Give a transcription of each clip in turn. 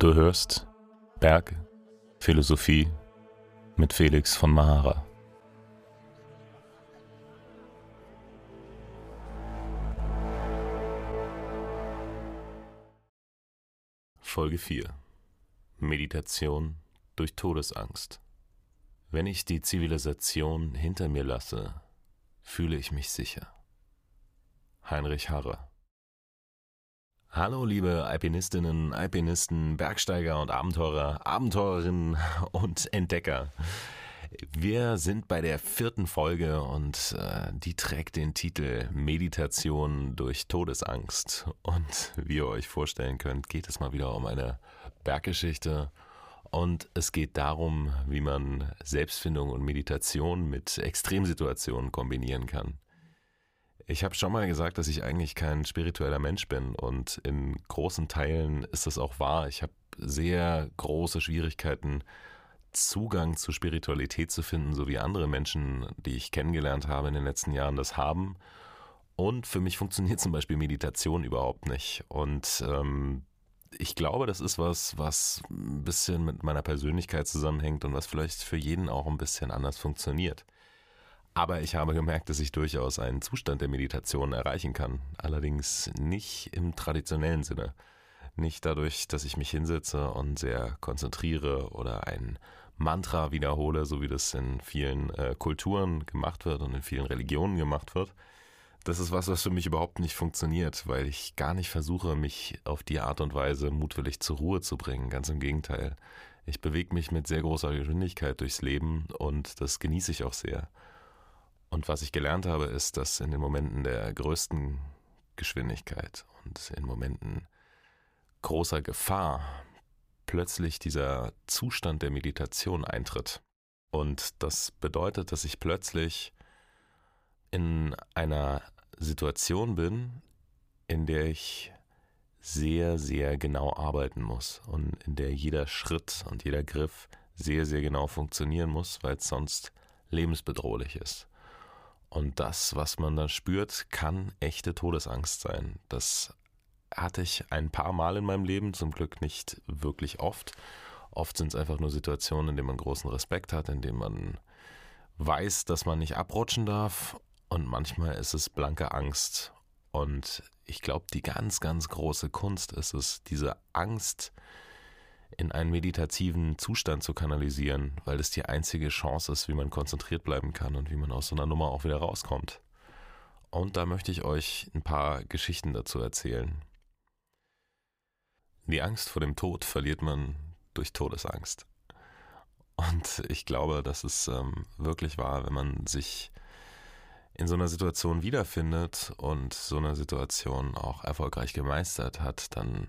Du hörst Berge, Philosophie mit Felix von Mahara. Folge 4 Meditation durch Todesangst. Wenn ich die Zivilisation hinter mir lasse, fühle ich mich sicher. Heinrich Harrer Hallo liebe Alpinistinnen, Alpinisten, Bergsteiger und Abenteurer, Abenteurerinnen und Entdecker. Wir sind bei der vierten Folge und äh, die trägt den Titel Meditation durch Todesangst. Und wie ihr euch vorstellen könnt, geht es mal wieder um eine Berggeschichte und es geht darum, wie man Selbstfindung und Meditation mit Extremsituationen kombinieren kann. Ich habe schon mal gesagt, dass ich eigentlich kein spiritueller Mensch bin und in großen Teilen ist das auch wahr. Ich habe sehr große Schwierigkeiten, Zugang zu Spiritualität zu finden, so wie andere Menschen, die ich kennengelernt habe in den letzten Jahren, das haben. Und für mich funktioniert zum Beispiel Meditation überhaupt nicht. Und ähm, ich glaube, das ist was, was ein bisschen mit meiner Persönlichkeit zusammenhängt und was vielleicht für jeden auch ein bisschen anders funktioniert. Aber ich habe gemerkt, dass ich durchaus einen Zustand der Meditation erreichen kann. Allerdings nicht im traditionellen Sinne. Nicht dadurch, dass ich mich hinsetze und sehr konzentriere oder ein Mantra wiederhole, so wie das in vielen äh, Kulturen gemacht wird und in vielen Religionen gemacht wird. Das ist was, was für mich überhaupt nicht funktioniert, weil ich gar nicht versuche, mich auf die Art und Weise mutwillig zur Ruhe zu bringen. Ganz im Gegenteil. Ich bewege mich mit sehr großer Geschwindigkeit durchs Leben und das genieße ich auch sehr. Und was ich gelernt habe, ist, dass in den Momenten der größten Geschwindigkeit und in Momenten großer Gefahr plötzlich dieser Zustand der Meditation eintritt. Und das bedeutet, dass ich plötzlich in einer Situation bin, in der ich sehr, sehr genau arbeiten muss und in der jeder Schritt und jeder Griff sehr, sehr genau funktionieren muss, weil es sonst lebensbedrohlich ist. Und das, was man da spürt, kann echte Todesangst sein. Das hatte ich ein paar Mal in meinem Leben, zum Glück nicht wirklich oft. Oft sind es einfach nur Situationen, in denen man großen Respekt hat, in denen man weiß, dass man nicht abrutschen darf. Und manchmal ist es blanke Angst. Und ich glaube, die ganz, ganz große Kunst ist es, diese Angst in einen meditativen Zustand zu kanalisieren, weil es die einzige Chance ist, wie man konzentriert bleiben kann und wie man aus so einer Nummer auch wieder rauskommt. Und da möchte ich euch ein paar Geschichten dazu erzählen. Die Angst vor dem Tod verliert man durch Todesangst. Und ich glaube, das ist ähm, wirklich wahr, wenn man sich in so einer Situation wiederfindet und so eine Situation auch erfolgreich gemeistert hat, dann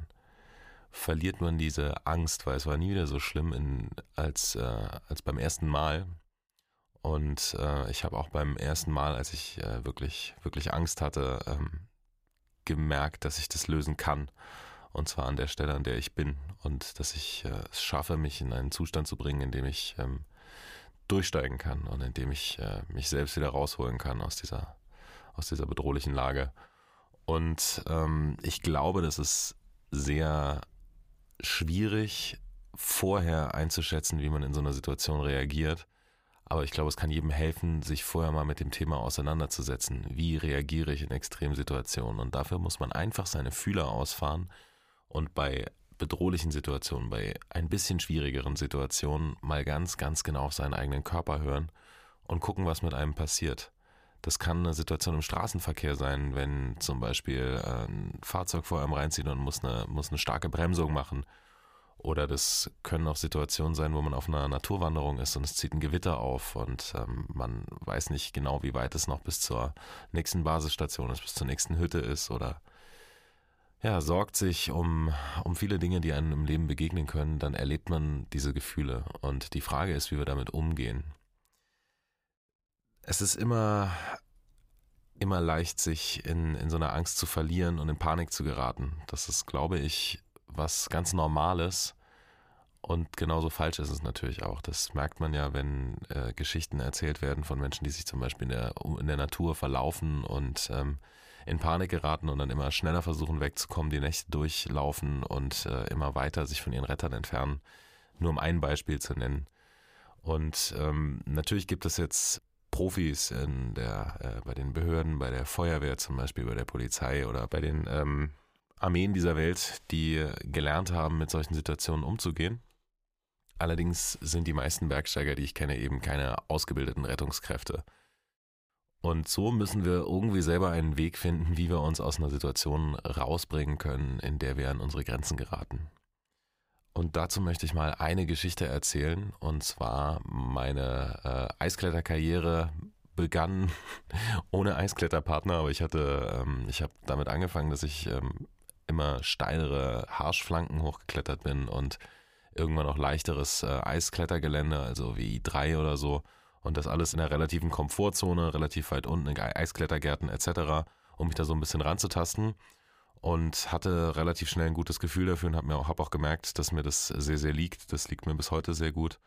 verliert man diese Angst, weil es war nie wieder so schlimm in, als, äh, als beim ersten Mal. Und äh, ich habe auch beim ersten Mal, als ich äh, wirklich, wirklich Angst hatte, ähm, gemerkt, dass ich das lösen kann. Und zwar an der Stelle, an der ich bin. Und dass ich äh, es schaffe, mich in einen Zustand zu bringen, in dem ich ähm, durchsteigen kann und in dem ich äh, mich selbst wieder rausholen kann aus dieser, aus dieser bedrohlichen Lage. Und ähm, ich glaube, dass es sehr schwierig, vorher einzuschätzen, wie man in so einer Situation reagiert. Aber ich glaube, es kann jedem helfen, sich vorher mal mit dem Thema auseinanderzusetzen. Wie reagiere ich in Extremsituationen? Und dafür muss man einfach seine Fühler ausfahren und bei bedrohlichen Situationen, bei ein bisschen schwierigeren Situationen mal ganz, ganz genau auf seinen eigenen Körper hören und gucken, was mit einem passiert. Das kann eine Situation im Straßenverkehr sein, wenn zum Beispiel äh, ein Fahrzeug vor einem reinzieht und muss eine, muss eine starke Bremsung machen. Oder das können auch Situationen sein, wo man auf einer Naturwanderung ist und es zieht ein Gewitter auf und ähm, man weiß nicht genau, wie weit es noch bis zur nächsten Basisstation ist, bis zur nächsten Hütte ist oder ja, sorgt sich um, um viele Dinge, die einem im Leben begegnen können, dann erlebt man diese Gefühle. Und die Frage ist, wie wir damit umgehen es ist immer, immer leicht, sich in, in so einer Angst zu verlieren und in Panik zu geraten. Das ist, glaube ich, was ganz Normales. Und genauso falsch ist es natürlich auch. Das merkt man ja, wenn äh, Geschichten erzählt werden von Menschen, die sich zum Beispiel in der, in der Natur verlaufen und ähm, in Panik geraten und dann immer schneller versuchen wegzukommen, die Nächte durchlaufen und äh, immer weiter sich von ihren Rettern entfernen. Nur um ein Beispiel zu nennen. Und ähm, natürlich gibt es jetzt Profis in der, äh, bei den Behörden, bei der Feuerwehr zum Beispiel, bei der Polizei oder bei den ähm, Armeen dieser Welt, die gelernt haben, mit solchen Situationen umzugehen. Allerdings sind die meisten Bergsteiger, die ich kenne, eben keine ausgebildeten Rettungskräfte. Und so müssen wir irgendwie selber einen Weg finden, wie wir uns aus einer Situation rausbringen können, in der wir an unsere Grenzen geraten. Und dazu möchte ich mal eine Geschichte erzählen. Und zwar meine äh, Eiskletterkarriere begann ohne Eiskletterpartner, aber ich hatte, ähm, ich habe damit angefangen, dass ich ähm, immer steilere Harschflanken hochgeklettert bin und irgendwann auch leichteres äh, Eisklettergelände, also wie drei oder so. Und das alles in einer relativen Komfortzone, relativ weit unten in Eisklettergärten etc., um mich da so ein bisschen ranzutasten und hatte relativ schnell ein gutes Gefühl dafür und habe auch, hab auch gemerkt, dass mir das sehr, sehr liegt. Das liegt mir bis heute sehr gut.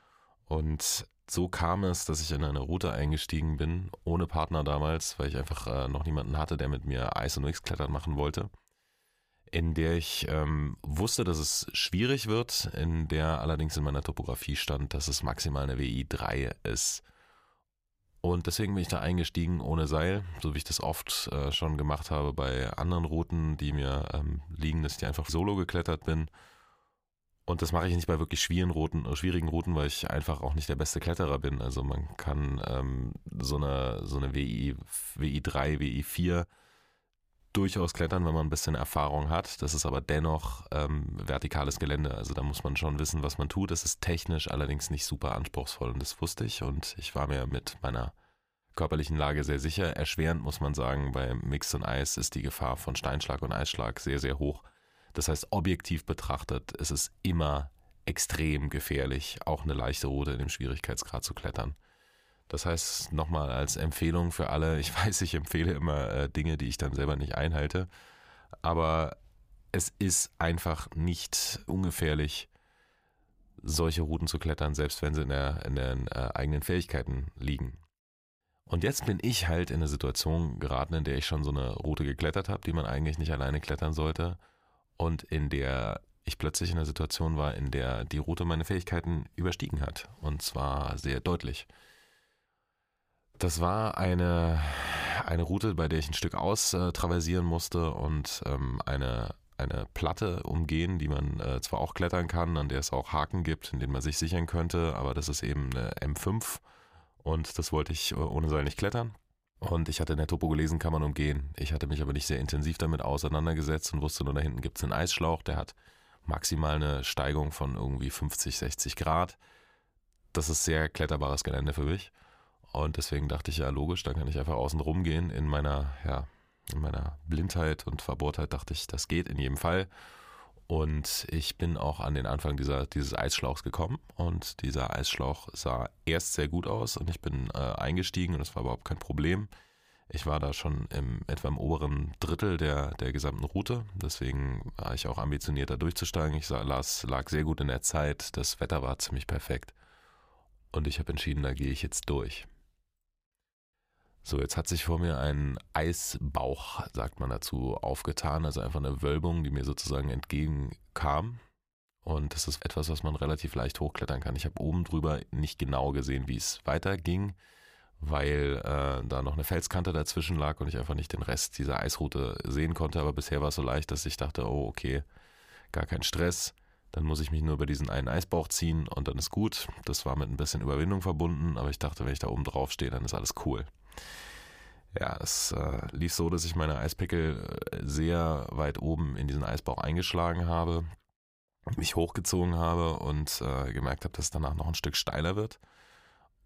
Und so kam es, dass ich in eine Route eingestiegen bin, ohne Partner damals, weil ich einfach äh, noch niemanden hatte, der mit mir Eis- und X-Klettern machen wollte. In der ich ähm, wusste, dass es schwierig wird, in der allerdings in meiner Topografie stand, dass es maximal eine WI 3 ist. Und deswegen bin ich da eingestiegen ohne Seil, so wie ich das oft äh, schon gemacht habe bei anderen Routen, die mir ähm, liegen, dass ich einfach solo geklettert bin. Und das mache ich nicht bei wirklich schwierigen Routen, äh, schwierigen Routen, weil ich einfach auch nicht der beste Kletterer bin. Also man kann ähm, so eine, so eine WI, WI 3, WI 4 durchaus klettern, wenn man ein bisschen Erfahrung hat. Das ist aber dennoch ähm, vertikales Gelände. Also da muss man schon wissen, was man tut. Es ist technisch allerdings nicht super anspruchsvoll und das wusste ich und ich war mir mit meiner körperlichen Lage sehr sicher. Erschwerend muss man sagen, bei Mix und Eis ist die Gefahr von Steinschlag und Eisschlag sehr, sehr hoch. Das heißt, objektiv betrachtet ist es immer extrem gefährlich, auch eine leichte Route in dem Schwierigkeitsgrad zu klettern. Das heißt, nochmal als Empfehlung für alle, ich weiß, ich empfehle immer äh, Dinge, die ich dann selber nicht einhalte, aber es ist einfach nicht ungefährlich, solche Routen zu klettern, selbst wenn sie in, der, in den äh, eigenen Fähigkeiten liegen. Und jetzt bin ich halt in eine Situation geraten, in der ich schon so eine Route geklettert habe, die man eigentlich nicht alleine klettern sollte und in der ich plötzlich in einer Situation war, in der die Route meine Fähigkeiten überstiegen hat. Und zwar sehr deutlich. Das war eine, eine Route, bei der ich ein Stück aus äh, traversieren musste und ähm, eine, eine Platte umgehen, die man äh, zwar auch klettern kann, an der es auch Haken gibt, in denen man sich sichern könnte, aber das ist eben eine M5 und das wollte ich äh, ohne Seil nicht klettern. Und ich hatte in der Topo gelesen, kann man umgehen. Ich hatte mich aber nicht sehr intensiv damit auseinandergesetzt und wusste nur, da hinten gibt es einen Eisschlauch, der hat maximal eine Steigung von irgendwie 50, 60 Grad. Das ist sehr kletterbares Gelände für mich. Und deswegen dachte ich, ja, logisch, dann kann ich einfach außen rumgehen. In meiner, ja, in meiner Blindheit und Verbohrtheit dachte ich, das geht in jedem Fall. Und ich bin auch an den Anfang dieser, dieses Eisschlauchs gekommen und dieser Eisschlauch sah erst sehr gut aus und ich bin äh, eingestiegen und es war überhaupt kein Problem. Ich war da schon im, etwa im oberen Drittel der, der gesamten Route, deswegen war ich auch ambitioniert, da durchzusteigen. Ich sah, las, lag sehr gut in der Zeit, das Wetter war ziemlich perfekt und ich habe entschieden, da gehe ich jetzt durch. So, jetzt hat sich vor mir ein Eisbauch, sagt man dazu, aufgetan, also einfach eine Wölbung, die mir sozusagen entgegenkam. Und das ist etwas, was man relativ leicht hochklettern kann. Ich habe oben drüber nicht genau gesehen, wie es weiterging, weil äh, da noch eine Felskante dazwischen lag und ich einfach nicht den Rest dieser Eisroute sehen konnte. Aber bisher war es so leicht, dass ich dachte, oh, okay, gar kein Stress. Dann muss ich mich nur über diesen einen Eisbauch ziehen und dann ist gut. Das war mit ein bisschen Überwindung verbunden, aber ich dachte, wenn ich da oben drauf stehe, dann ist alles cool. Ja, es äh, lief so, dass ich meine Eispickel äh, sehr weit oben in diesen Eisbauch eingeschlagen habe, mich hochgezogen habe und äh, gemerkt habe, dass es danach noch ein Stück steiler wird.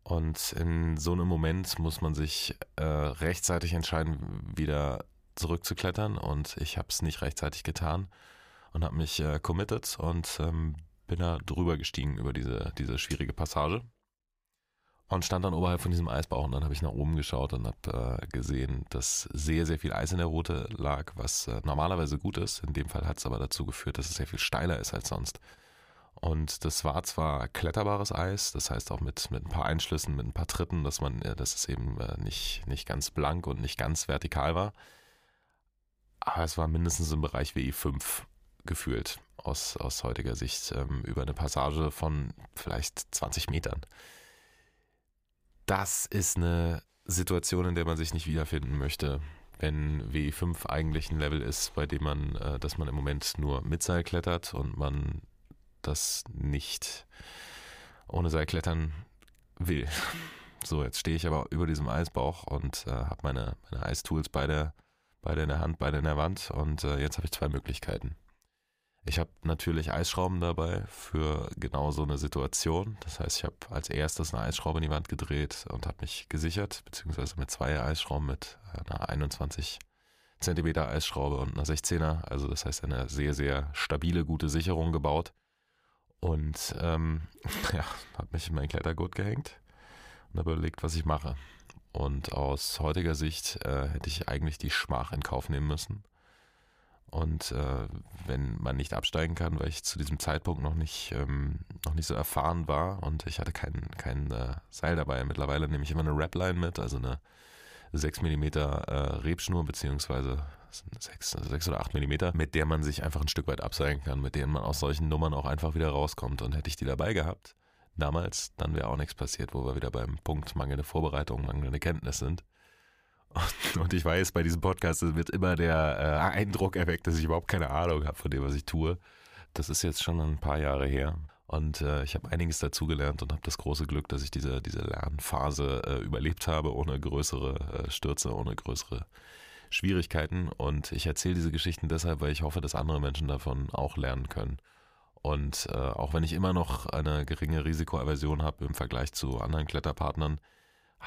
Und in so einem Moment muss man sich äh, rechtzeitig entscheiden, wieder zurückzuklettern. Und ich habe es nicht rechtzeitig getan und habe mich äh, committed und ähm, bin da drüber gestiegen über diese, diese schwierige Passage und stand dann oberhalb von diesem Eisbauch und dann habe ich nach oben geschaut und habe äh, gesehen, dass sehr, sehr viel Eis in der Route lag, was äh, normalerweise gut ist. In dem Fall hat es aber dazu geführt, dass es sehr viel steiler ist als sonst. Und das war zwar kletterbares Eis, das heißt auch mit, mit ein paar Einschlüssen, mit ein paar Tritten, dass man, äh, dass es eben äh, nicht, nicht ganz blank und nicht ganz vertikal war. aber es war mindestens im Bereich WI5 gefühlt aus, aus heutiger Sicht ähm, über eine Passage von vielleicht 20 Metern. Das ist eine Situation, in der man sich nicht wiederfinden möchte, wenn W5 eigentlich ein Level ist, bei dem man, äh, dass man im Moment nur mit Seil klettert und man das nicht ohne Seil klettern will. So, jetzt stehe ich aber über diesem Eisbauch und äh, habe meine, meine Eistools beide, beide in der Hand, beide in der Wand und äh, jetzt habe ich zwei Möglichkeiten. Ich habe natürlich Eisschrauben dabei für genau so eine Situation. Das heißt, ich habe als erstes eine Eisschraube in die Wand gedreht und habe mich gesichert, beziehungsweise mit zwei Eisschrauben mit einer 21 Zentimeter Eisschraube und einer 16er. Also das heißt eine sehr, sehr stabile, gute Sicherung gebaut. Und ähm, ja, habe mich in meinen Klettergurt gehängt und habe überlegt, was ich mache. Und aus heutiger Sicht äh, hätte ich eigentlich die Schmach in Kauf nehmen müssen und äh, wenn man nicht absteigen kann, weil ich zu diesem Zeitpunkt noch nicht, ähm, noch nicht so erfahren war und ich hatte kein, kein äh, Seil dabei. Mittlerweile nehme ich immer eine Rapline mit, also eine 6 mm äh, Rebschnur, beziehungsweise 6, 6 oder 8 mm, mit der man sich einfach ein Stück weit abseilen kann, mit denen man aus solchen Nummern auch einfach wieder rauskommt. Und hätte ich die dabei gehabt, damals, dann wäre auch nichts passiert, wo wir wieder beim Punkt mangelnde Vorbereitung, mangelnde Kenntnis sind. Und ich weiß, bei diesem Podcast wird immer der äh, Eindruck erweckt, dass ich überhaupt keine Ahnung habe von dem, was ich tue. Das ist jetzt schon ein paar Jahre her. Und äh, ich habe einiges dazugelernt und habe das große Glück, dass ich diese, diese Lernphase äh, überlebt habe, ohne größere äh, Stürze, ohne größere Schwierigkeiten. Und ich erzähle diese Geschichten deshalb, weil ich hoffe, dass andere Menschen davon auch lernen können. Und äh, auch wenn ich immer noch eine geringe Risikoaversion habe im Vergleich zu anderen Kletterpartnern,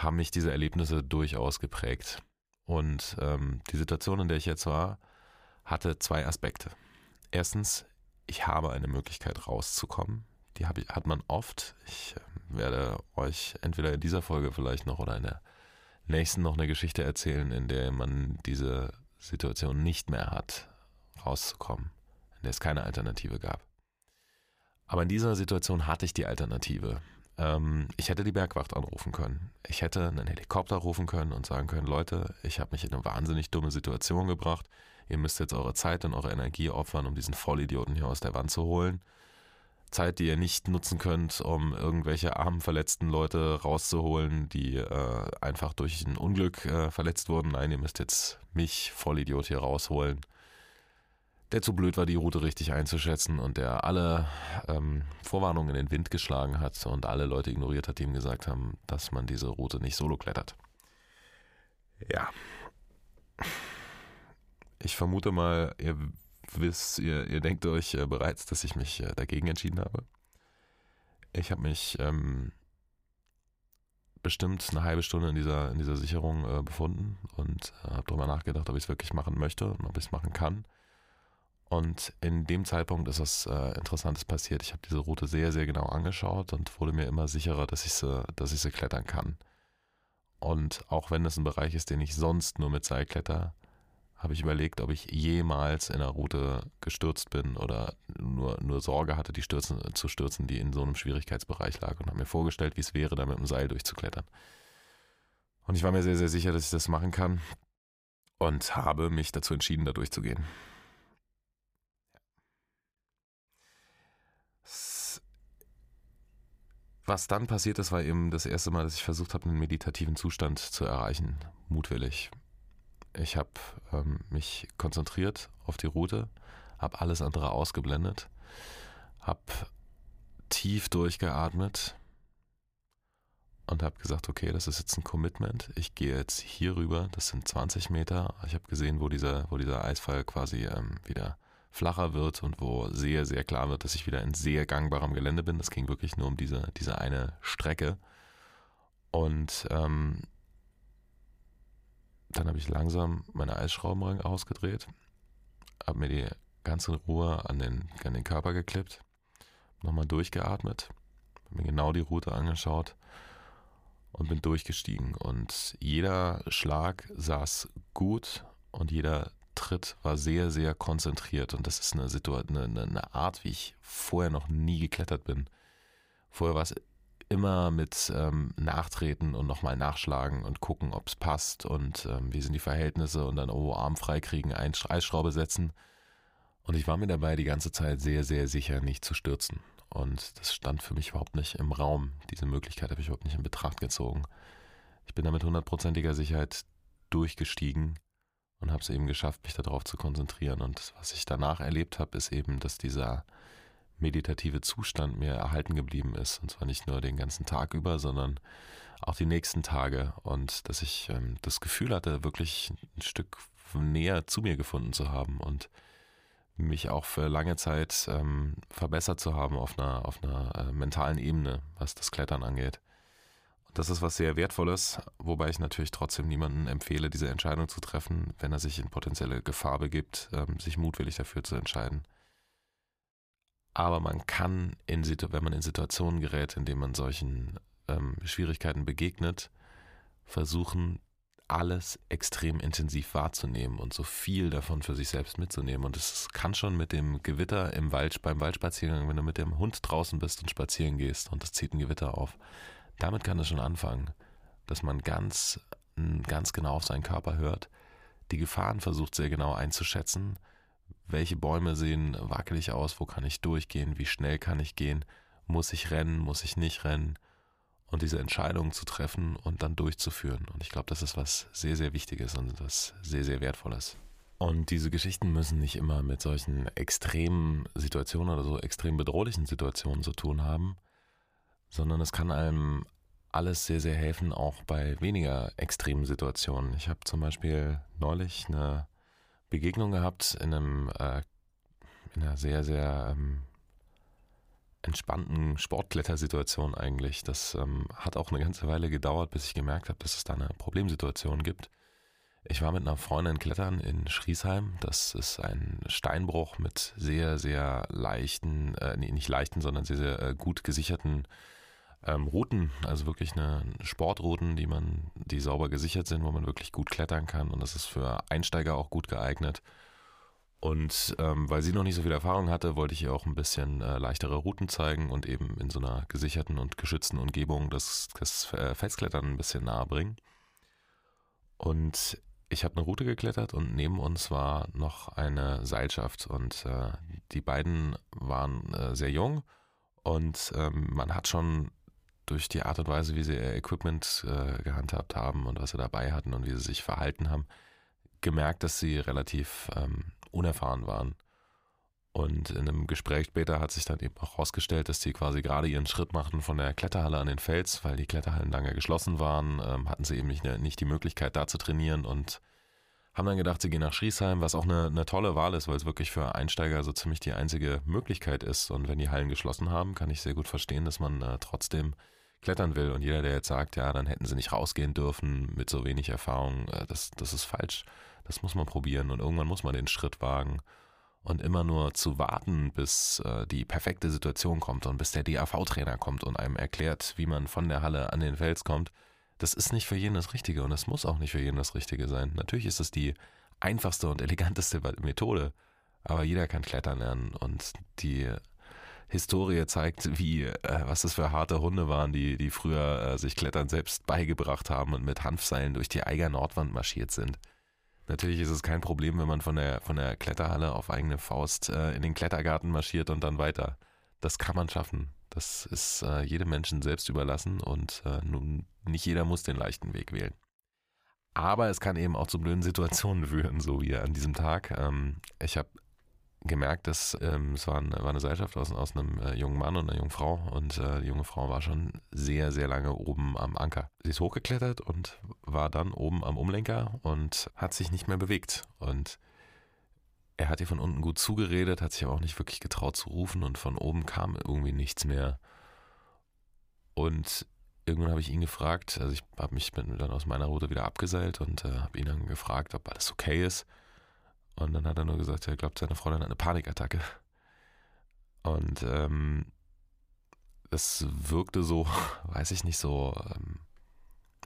haben mich diese Erlebnisse durchaus geprägt. Und ähm, die Situation, in der ich jetzt war, hatte zwei Aspekte. Erstens, ich habe eine Möglichkeit rauszukommen. Die hab, hat man oft. Ich äh, werde euch entweder in dieser Folge vielleicht noch oder in der nächsten noch eine Geschichte erzählen, in der man diese Situation nicht mehr hat, rauszukommen, in der es keine Alternative gab. Aber in dieser Situation hatte ich die Alternative. Ähm, ich hätte die Bergwacht anrufen können. Ich hätte einen Helikopter rufen können und sagen können, Leute, ich habe mich in eine wahnsinnig dumme Situation gebracht. Ihr müsst jetzt eure Zeit und eure Energie opfern, um diesen Vollidioten hier aus der Wand zu holen. Zeit, die ihr nicht nutzen könnt, um irgendwelche armen, verletzten Leute rauszuholen, die äh, einfach durch ein Unglück äh, verletzt wurden. Nein, ihr müsst jetzt mich, Vollidiot, hier rausholen der zu blöd war, die Route richtig einzuschätzen und der alle ähm, Vorwarnungen in den Wind geschlagen hat und alle Leute ignoriert hat, die ihm gesagt haben, dass man diese Route nicht solo klettert. Ja. Ich vermute mal, ihr wisst, ihr, ihr denkt euch äh, bereits, dass ich mich äh, dagegen entschieden habe. Ich habe mich ähm, bestimmt eine halbe Stunde in dieser, in dieser Sicherung äh, befunden und äh, habe darüber nachgedacht, ob ich es wirklich machen möchte und ob ich es machen kann. Und in dem Zeitpunkt ist was äh, Interessantes passiert. Ich habe diese Route sehr, sehr genau angeschaut und wurde mir immer sicherer, dass ich sie, dass ich sie klettern kann. Und auch wenn es ein Bereich ist, den ich sonst nur mit Seil kletter, habe ich überlegt, ob ich jemals in einer Route gestürzt bin oder nur, nur Sorge hatte, die stürzen, zu stürzen, die in so einem Schwierigkeitsbereich lag und habe mir vorgestellt, wie es wäre, da mit dem Seil durchzuklettern. Und ich war mir sehr, sehr sicher, dass ich das machen kann und habe mich dazu entschieden, da durchzugehen. Was dann passiert ist, war eben das erste Mal, dass ich versucht habe, einen meditativen Zustand zu erreichen, mutwillig. Ich habe ähm, mich konzentriert auf die Route, habe alles andere ausgeblendet, habe tief durchgeatmet und habe gesagt, okay, das ist jetzt ein Commitment. Ich gehe jetzt hier rüber, das sind 20 Meter. Ich habe gesehen, wo dieser, wo dieser Eisfall quasi ähm, wieder flacher wird und wo sehr, sehr klar wird, dass ich wieder in sehr gangbarem Gelände bin. Das ging wirklich nur um diese, diese eine Strecke. Und ähm, dann habe ich langsam meine Eisschrauben ausgedreht, habe mir die ganze Ruhe an den, an den Körper geklippt, nochmal durchgeatmet, mir genau die Route angeschaut und bin durchgestiegen. Und jeder Schlag saß gut und jeder Tritt war sehr, sehr konzentriert und das ist eine Situation, eine, eine Art, wie ich vorher noch nie geklettert bin. Vorher war es immer mit ähm, Nachtreten und nochmal nachschlagen und gucken, ob es passt und ähm, wie sind die Verhältnisse und dann, oh, Arm freikriegen, Eisschraube setzen. Und ich war mir dabei die ganze Zeit sehr, sehr sicher, nicht zu stürzen. Und das stand für mich überhaupt nicht im Raum. Diese Möglichkeit habe ich überhaupt nicht in Betracht gezogen. Ich bin da mit hundertprozentiger Sicherheit durchgestiegen und habe es eben geschafft, mich darauf zu konzentrieren. Und was ich danach erlebt habe, ist eben, dass dieser meditative Zustand mir erhalten geblieben ist. Und zwar nicht nur den ganzen Tag über, sondern auch die nächsten Tage. Und dass ich ähm, das Gefühl hatte, wirklich ein Stück näher zu mir gefunden zu haben und mich auch für lange Zeit ähm, verbessert zu haben auf einer, auf einer äh, mentalen Ebene, was das Klettern angeht. Das ist was sehr Wertvolles, wobei ich natürlich trotzdem niemanden empfehle, diese Entscheidung zu treffen, wenn er sich in potenzielle Gefahr begibt, ähm, sich mutwillig dafür zu entscheiden. Aber man kann, in, wenn man in Situationen gerät, in denen man solchen ähm, Schwierigkeiten begegnet, versuchen, alles extrem intensiv wahrzunehmen und so viel davon für sich selbst mitzunehmen. Und es kann schon mit dem Gewitter im Wald, beim Waldspaziergang, wenn du mit dem Hund draußen bist und spazieren gehst und es zieht ein Gewitter auf, damit kann es schon anfangen, dass man ganz, ganz genau auf seinen Körper hört, die Gefahren versucht sehr genau einzuschätzen, welche Bäume sehen wackelig aus, wo kann ich durchgehen, wie schnell kann ich gehen, muss ich rennen, muss ich nicht rennen? Und diese Entscheidungen zu treffen und dann durchzuführen. Und ich glaube, das ist was sehr, sehr Wichtiges und was sehr, sehr Wertvolles. Und diese Geschichten müssen nicht immer mit solchen extremen Situationen oder so extrem bedrohlichen Situationen zu tun haben, sondern es kann einem alles sehr, sehr helfen, auch bei weniger extremen Situationen. Ich habe zum Beispiel neulich eine Begegnung gehabt in einem äh, in einer sehr, sehr ähm, entspannten Sportklettersituation eigentlich. Das ähm, hat auch eine ganze Weile gedauert, bis ich gemerkt habe, dass es da eine Problemsituation gibt. Ich war mit einer Freundin klettern in Schriesheim. Das ist ein Steinbruch mit sehr, sehr leichten, äh, nee, nicht leichten, sondern sehr, sehr äh, gut gesicherten ähm, Routen. Also wirklich eine Sportrouten, die man, die sauber gesichert sind, wo man wirklich gut klettern kann. Und das ist für Einsteiger auch gut geeignet. Und ähm, weil sie noch nicht so viel Erfahrung hatte, wollte ich ihr auch ein bisschen äh, leichtere Routen zeigen und eben in so einer gesicherten und geschützten Umgebung das, das äh, Felsklettern ein bisschen nahe bringen. Und ich habe eine Route geklettert und neben uns war noch eine Seilschaft und äh, die beiden waren äh, sehr jung und ähm, man hat schon durch die Art und Weise, wie sie ihr Equipment äh, gehandhabt haben und was sie dabei hatten und wie sie sich verhalten haben, gemerkt, dass sie relativ ähm, unerfahren waren. Und in einem Gespräch später hat sich dann eben auch herausgestellt, dass sie quasi gerade ihren Schritt machten von der Kletterhalle an den Fels, weil die Kletterhallen lange geschlossen waren, ähm, hatten sie eben nicht, nicht die Möglichkeit da zu trainieren und haben dann gedacht, sie gehen nach Schriesheim, was auch eine, eine tolle Wahl ist, weil es wirklich für Einsteiger so ziemlich die einzige Möglichkeit ist. Und wenn die Hallen geschlossen haben, kann ich sehr gut verstehen, dass man äh, trotzdem klettern will. Und jeder, der jetzt sagt, ja, dann hätten sie nicht rausgehen dürfen mit so wenig Erfahrung, äh, das, das ist falsch. Das muss man probieren und irgendwann muss man den Schritt wagen. Und immer nur zu warten, bis äh, die perfekte Situation kommt und bis der DAV-Trainer kommt und einem erklärt, wie man von der Halle an den Fels kommt, das ist nicht für jeden das Richtige und es muss auch nicht für jeden das Richtige sein. Natürlich ist es die einfachste und eleganteste Methode, aber jeder kann klettern lernen und die Historie zeigt, wie, äh, was das für harte Hunde waren, die, die früher äh, sich Klettern selbst beigebracht haben und mit Hanfseilen durch die Eiger Nordwand marschiert sind. Natürlich ist es kein Problem, wenn man von der, von der Kletterhalle auf eigene Faust äh, in den Klettergarten marschiert und dann weiter. Das kann man schaffen. Das ist äh, jedem Menschen selbst überlassen und äh, nun nicht jeder muss den leichten Weg wählen. Aber es kann eben auch zu blöden Situationen führen, so wie an diesem Tag. Ähm, ich habe gemerkt, dass ähm, es war eine, war eine Seilschaft aus, aus einem äh, jungen Mann und einer jungen Frau und äh, die junge Frau war schon sehr, sehr lange oben am Anker. Sie ist hochgeklettert und war dann oben am Umlenker und hat sich nicht mehr bewegt. Und er hat ihr von unten gut zugeredet, hat sich aber auch nicht wirklich getraut zu rufen und von oben kam irgendwie nichts mehr. Und irgendwann habe ich ihn gefragt, also ich habe mich dann aus meiner Route wieder abgeseilt und äh, habe ihn dann gefragt, ob alles okay ist. Und dann hat er nur gesagt, er glaubt, seine Freundin hat eine Panikattacke. Und ähm, es wirkte so, weiß ich nicht, so ähm,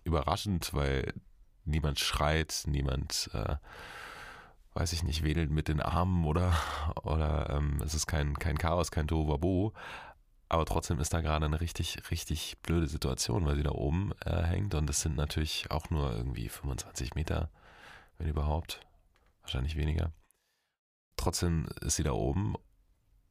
überraschend, weil niemand schreit, niemand, äh, weiß ich nicht, wedelt mit den Armen oder, oder ähm, es ist kein, kein Chaos, kein Tohuwabohu. aber trotzdem ist da gerade eine richtig, richtig blöde Situation, weil sie da oben äh, hängt und es sind natürlich auch nur irgendwie 25 Meter, wenn überhaupt, wahrscheinlich weniger. Trotzdem ist sie da oben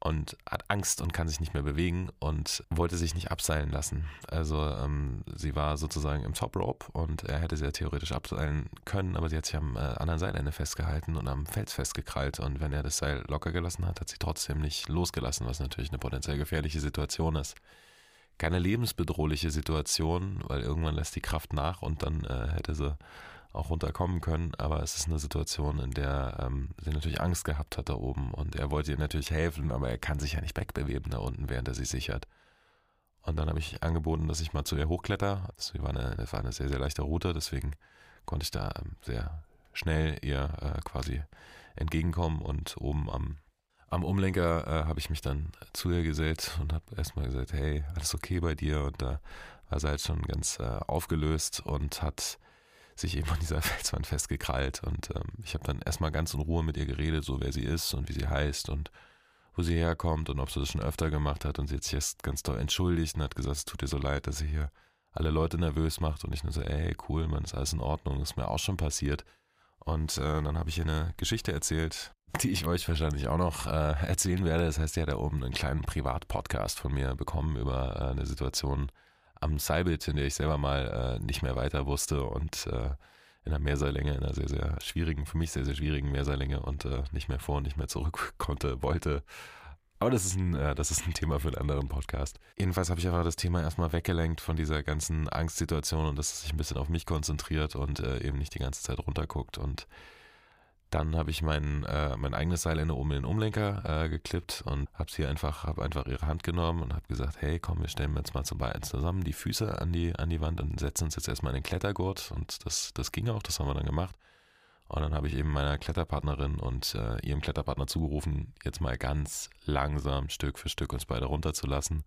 und hat Angst und kann sich nicht mehr bewegen und wollte sich nicht abseilen lassen. Also ähm, sie war sozusagen im Top Rope und er hätte sie ja theoretisch abseilen können, aber sie hat sich am äh, anderen Seilende festgehalten und am Fels festgekrallt und wenn er das Seil locker gelassen hat, hat sie trotzdem nicht losgelassen, was natürlich eine potenziell gefährliche Situation ist. Keine lebensbedrohliche Situation, weil irgendwann lässt die Kraft nach und dann äh, hätte sie auch runterkommen können, aber es ist eine Situation, in der ähm, sie natürlich Angst gehabt hat da oben und er wollte ihr natürlich helfen, aber er kann sich ja nicht wegbewegen da unten, während er sie sichert. Und dann habe ich angeboten, dass ich mal zu ihr hochkletter. Das war eine, das war eine sehr, sehr leichte Route, deswegen konnte ich da ähm, sehr schnell ihr äh, quasi entgegenkommen und oben am, am Umlenker äh, habe ich mich dann zu ihr gesellt und habe erstmal gesagt, hey, alles okay bei dir? Und da war sie halt schon ganz äh, aufgelöst und hat sich eben an dieser Felswand festgekrallt. Und ähm, ich habe dann erstmal ganz in Ruhe mit ihr geredet, so wer sie ist und wie sie heißt und wo sie herkommt und ob sie das schon öfter gemacht hat. Und sie hat sich erst ganz doll entschuldigt und hat gesagt, es tut ihr so leid, dass sie hier alle Leute nervös macht. Und ich nur so, ey, cool, man, ist alles in Ordnung, ist mir auch schon passiert. Und äh, dann habe ich ihr eine Geschichte erzählt, die ich euch wahrscheinlich auch noch äh, erzählen werde. Das heißt, sie hat da oben einen kleinen Privatpodcast von mir bekommen über äh, eine Situation, am Seilbild, in der ich selber mal äh, nicht mehr weiter wusste und äh, in einer Mehrseillänge, in einer sehr, sehr schwierigen, für mich sehr, sehr schwierigen Mehrseillänge und äh, nicht mehr vor und nicht mehr zurück konnte, wollte. Aber das ist ein, äh, das ist ein Thema für einen anderen Podcast. Jedenfalls habe ich einfach das Thema erstmal weggelenkt von dieser ganzen Angstsituation und dass es sich ein bisschen auf mich konzentriert und äh, eben nicht die ganze Zeit runterguckt und dann habe ich mein, äh, mein eigenes Seilende oben in den Umlenker äh, geklippt und habe sie einfach, habe einfach ihre Hand genommen und habe gesagt, hey, komm, wir stellen jetzt mal zusammen die Füße an die, an die Wand und setzen uns jetzt erstmal in den Klettergurt und das, das ging auch, das haben wir dann gemacht. Und dann habe ich eben meiner Kletterpartnerin und äh, ihrem Kletterpartner zugerufen, jetzt mal ganz langsam Stück für Stück uns beide runterzulassen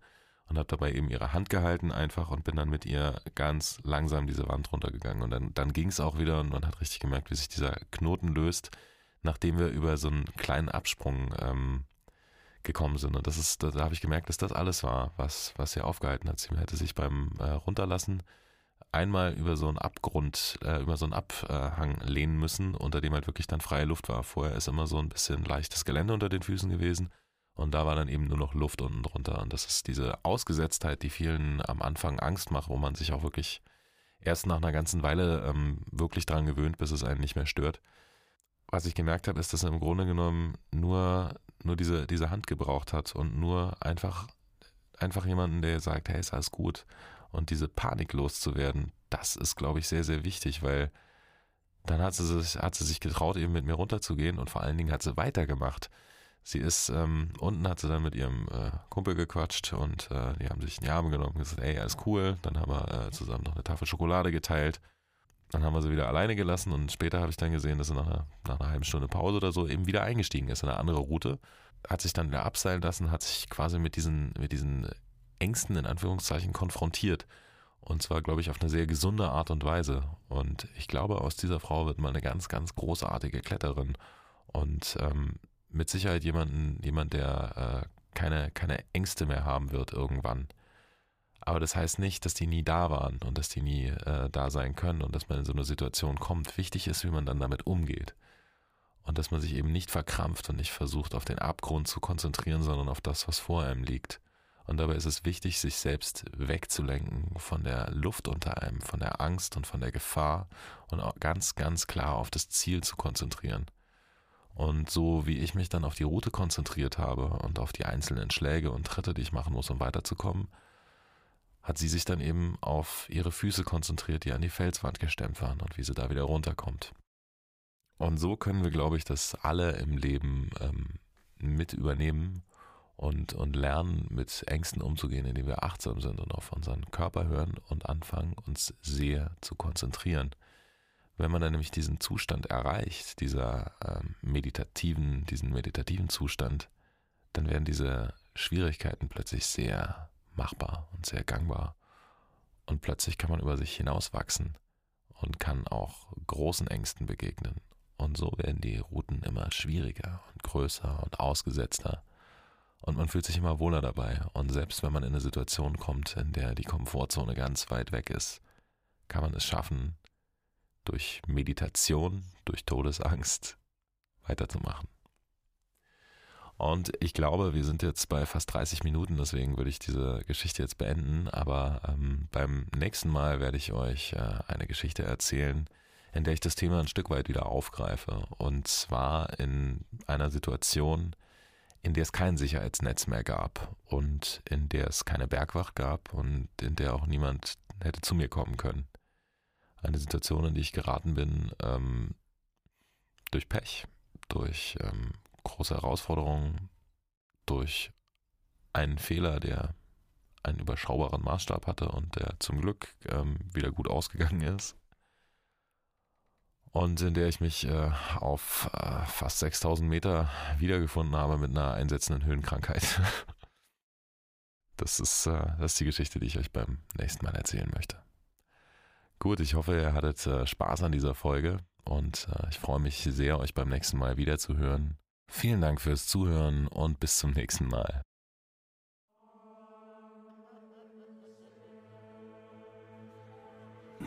und habe dabei eben ihre Hand gehalten einfach und bin dann mit ihr ganz langsam diese Wand runtergegangen. Und dann, dann ging es auch wieder und man hat richtig gemerkt, wie sich dieser Knoten löst, nachdem wir über so einen kleinen Absprung ähm, gekommen sind. Und das ist, da, da habe ich gemerkt, dass das alles war, was, was sie aufgehalten hat. Sie hätte sich beim äh, Runterlassen einmal über so einen Abgrund, äh, über so einen Abhang lehnen müssen, unter dem halt wirklich dann freie Luft war. Vorher ist immer so ein bisschen leichtes Gelände unter den Füßen gewesen. Und da war dann eben nur noch Luft unten drunter. Und das ist diese Ausgesetztheit, die vielen am Anfang Angst macht, wo man sich auch wirklich erst nach einer ganzen Weile ähm, wirklich dran gewöhnt, bis es einen nicht mehr stört. Was ich gemerkt habe, ist, dass er im Grunde genommen nur, nur diese, diese Hand gebraucht hat und nur einfach, einfach jemanden, der sagt, hey, ist alles gut. Und diese Panik loszuwerden, das ist, glaube ich, sehr, sehr wichtig, weil dann hat sie, sich, hat sie sich getraut, eben mit mir runterzugehen und vor allen Dingen hat sie weitergemacht. Sie ist, ähm, unten hat sie dann mit ihrem äh, Kumpel gequatscht und äh, die haben sich in die Arme genommen und gesagt, ey, alles cool. Dann haben wir äh, zusammen noch eine Tafel Schokolade geteilt. Dann haben wir sie wieder alleine gelassen und später habe ich dann gesehen, dass sie nach einer, nach einer halben Stunde Pause oder so eben wieder eingestiegen ist in eine andere Route. Hat sich dann wieder abseilen lassen, hat sich quasi mit diesen, mit diesen Ängsten in Anführungszeichen konfrontiert. Und zwar, glaube ich, auf eine sehr gesunde Art und Weise. Und ich glaube, aus dieser Frau wird mal eine ganz, ganz großartige Kletterin. Und ähm, mit Sicherheit jemanden, jemand, der äh, keine, keine Ängste mehr haben wird irgendwann. Aber das heißt nicht, dass die nie da waren und dass die nie äh, da sein können und dass man in so eine Situation kommt. Wichtig ist, wie man dann damit umgeht. Und dass man sich eben nicht verkrampft und nicht versucht, auf den Abgrund zu konzentrieren, sondern auf das, was vor einem liegt. Und dabei ist es wichtig, sich selbst wegzulenken von der Luft unter einem, von der Angst und von der Gefahr und auch ganz, ganz klar auf das Ziel zu konzentrieren. Und so wie ich mich dann auf die Route konzentriert habe und auf die einzelnen Schläge und Tritte, die ich machen muss, um weiterzukommen, hat sie sich dann eben auf ihre Füße konzentriert, die an die Felswand gestemmt waren und wie sie da wieder runterkommt. Und so können wir, glaube ich, das alle im Leben ähm, mit übernehmen und, und lernen, mit Ängsten umzugehen, indem wir achtsam sind und auf unseren Körper hören und anfangen, uns sehr zu konzentrieren. Wenn man dann nämlich diesen Zustand erreicht, dieser ähm, meditativen, diesen meditativen Zustand, dann werden diese Schwierigkeiten plötzlich sehr machbar und sehr gangbar. Und plötzlich kann man über sich hinauswachsen und kann auch großen Ängsten begegnen. Und so werden die Routen immer schwieriger und größer und ausgesetzter. Und man fühlt sich immer wohler dabei. Und selbst wenn man in eine Situation kommt, in der die Komfortzone ganz weit weg ist, kann man es schaffen, durch Meditation, durch Todesangst weiterzumachen. Und ich glaube, wir sind jetzt bei fast 30 Minuten, deswegen würde ich diese Geschichte jetzt beenden. Aber ähm, beim nächsten Mal werde ich euch äh, eine Geschichte erzählen, in der ich das Thema ein Stück weit wieder aufgreife. Und zwar in einer Situation, in der es kein Sicherheitsnetz mehr gab und in der es keine Bergwacht gab und in der auch niemand hätte zu mir kommen können. Eine Situation, in die ich geraten bin ähm, durch Pech, durch ähm, große Herausforderungen, durch einen Fehler, der einen überschaubaren Maßstab hatte und der zum Glück ähm, wieder gut ausgegangen ist. Und in der ich mich äh, auf äh, fast 6000 Meter wiedergefunden habe mit einer einsetzenden Höhenkrankheit. Das ist, äh, das ist die Geschichte, die ich euch beim nächsten Mal erzählen möchte. Gut, ich hoffe, ihr hattet äh, Spaß an dieser Folge und äh, ich freue mich sehr, euch beim nächsten Mal wieder zu hören. Vielen Dank fürs Zuhören und bis zum nächsten Mal.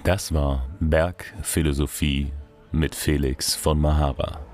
Das war Bergphilosophie mit Felix von Mahara.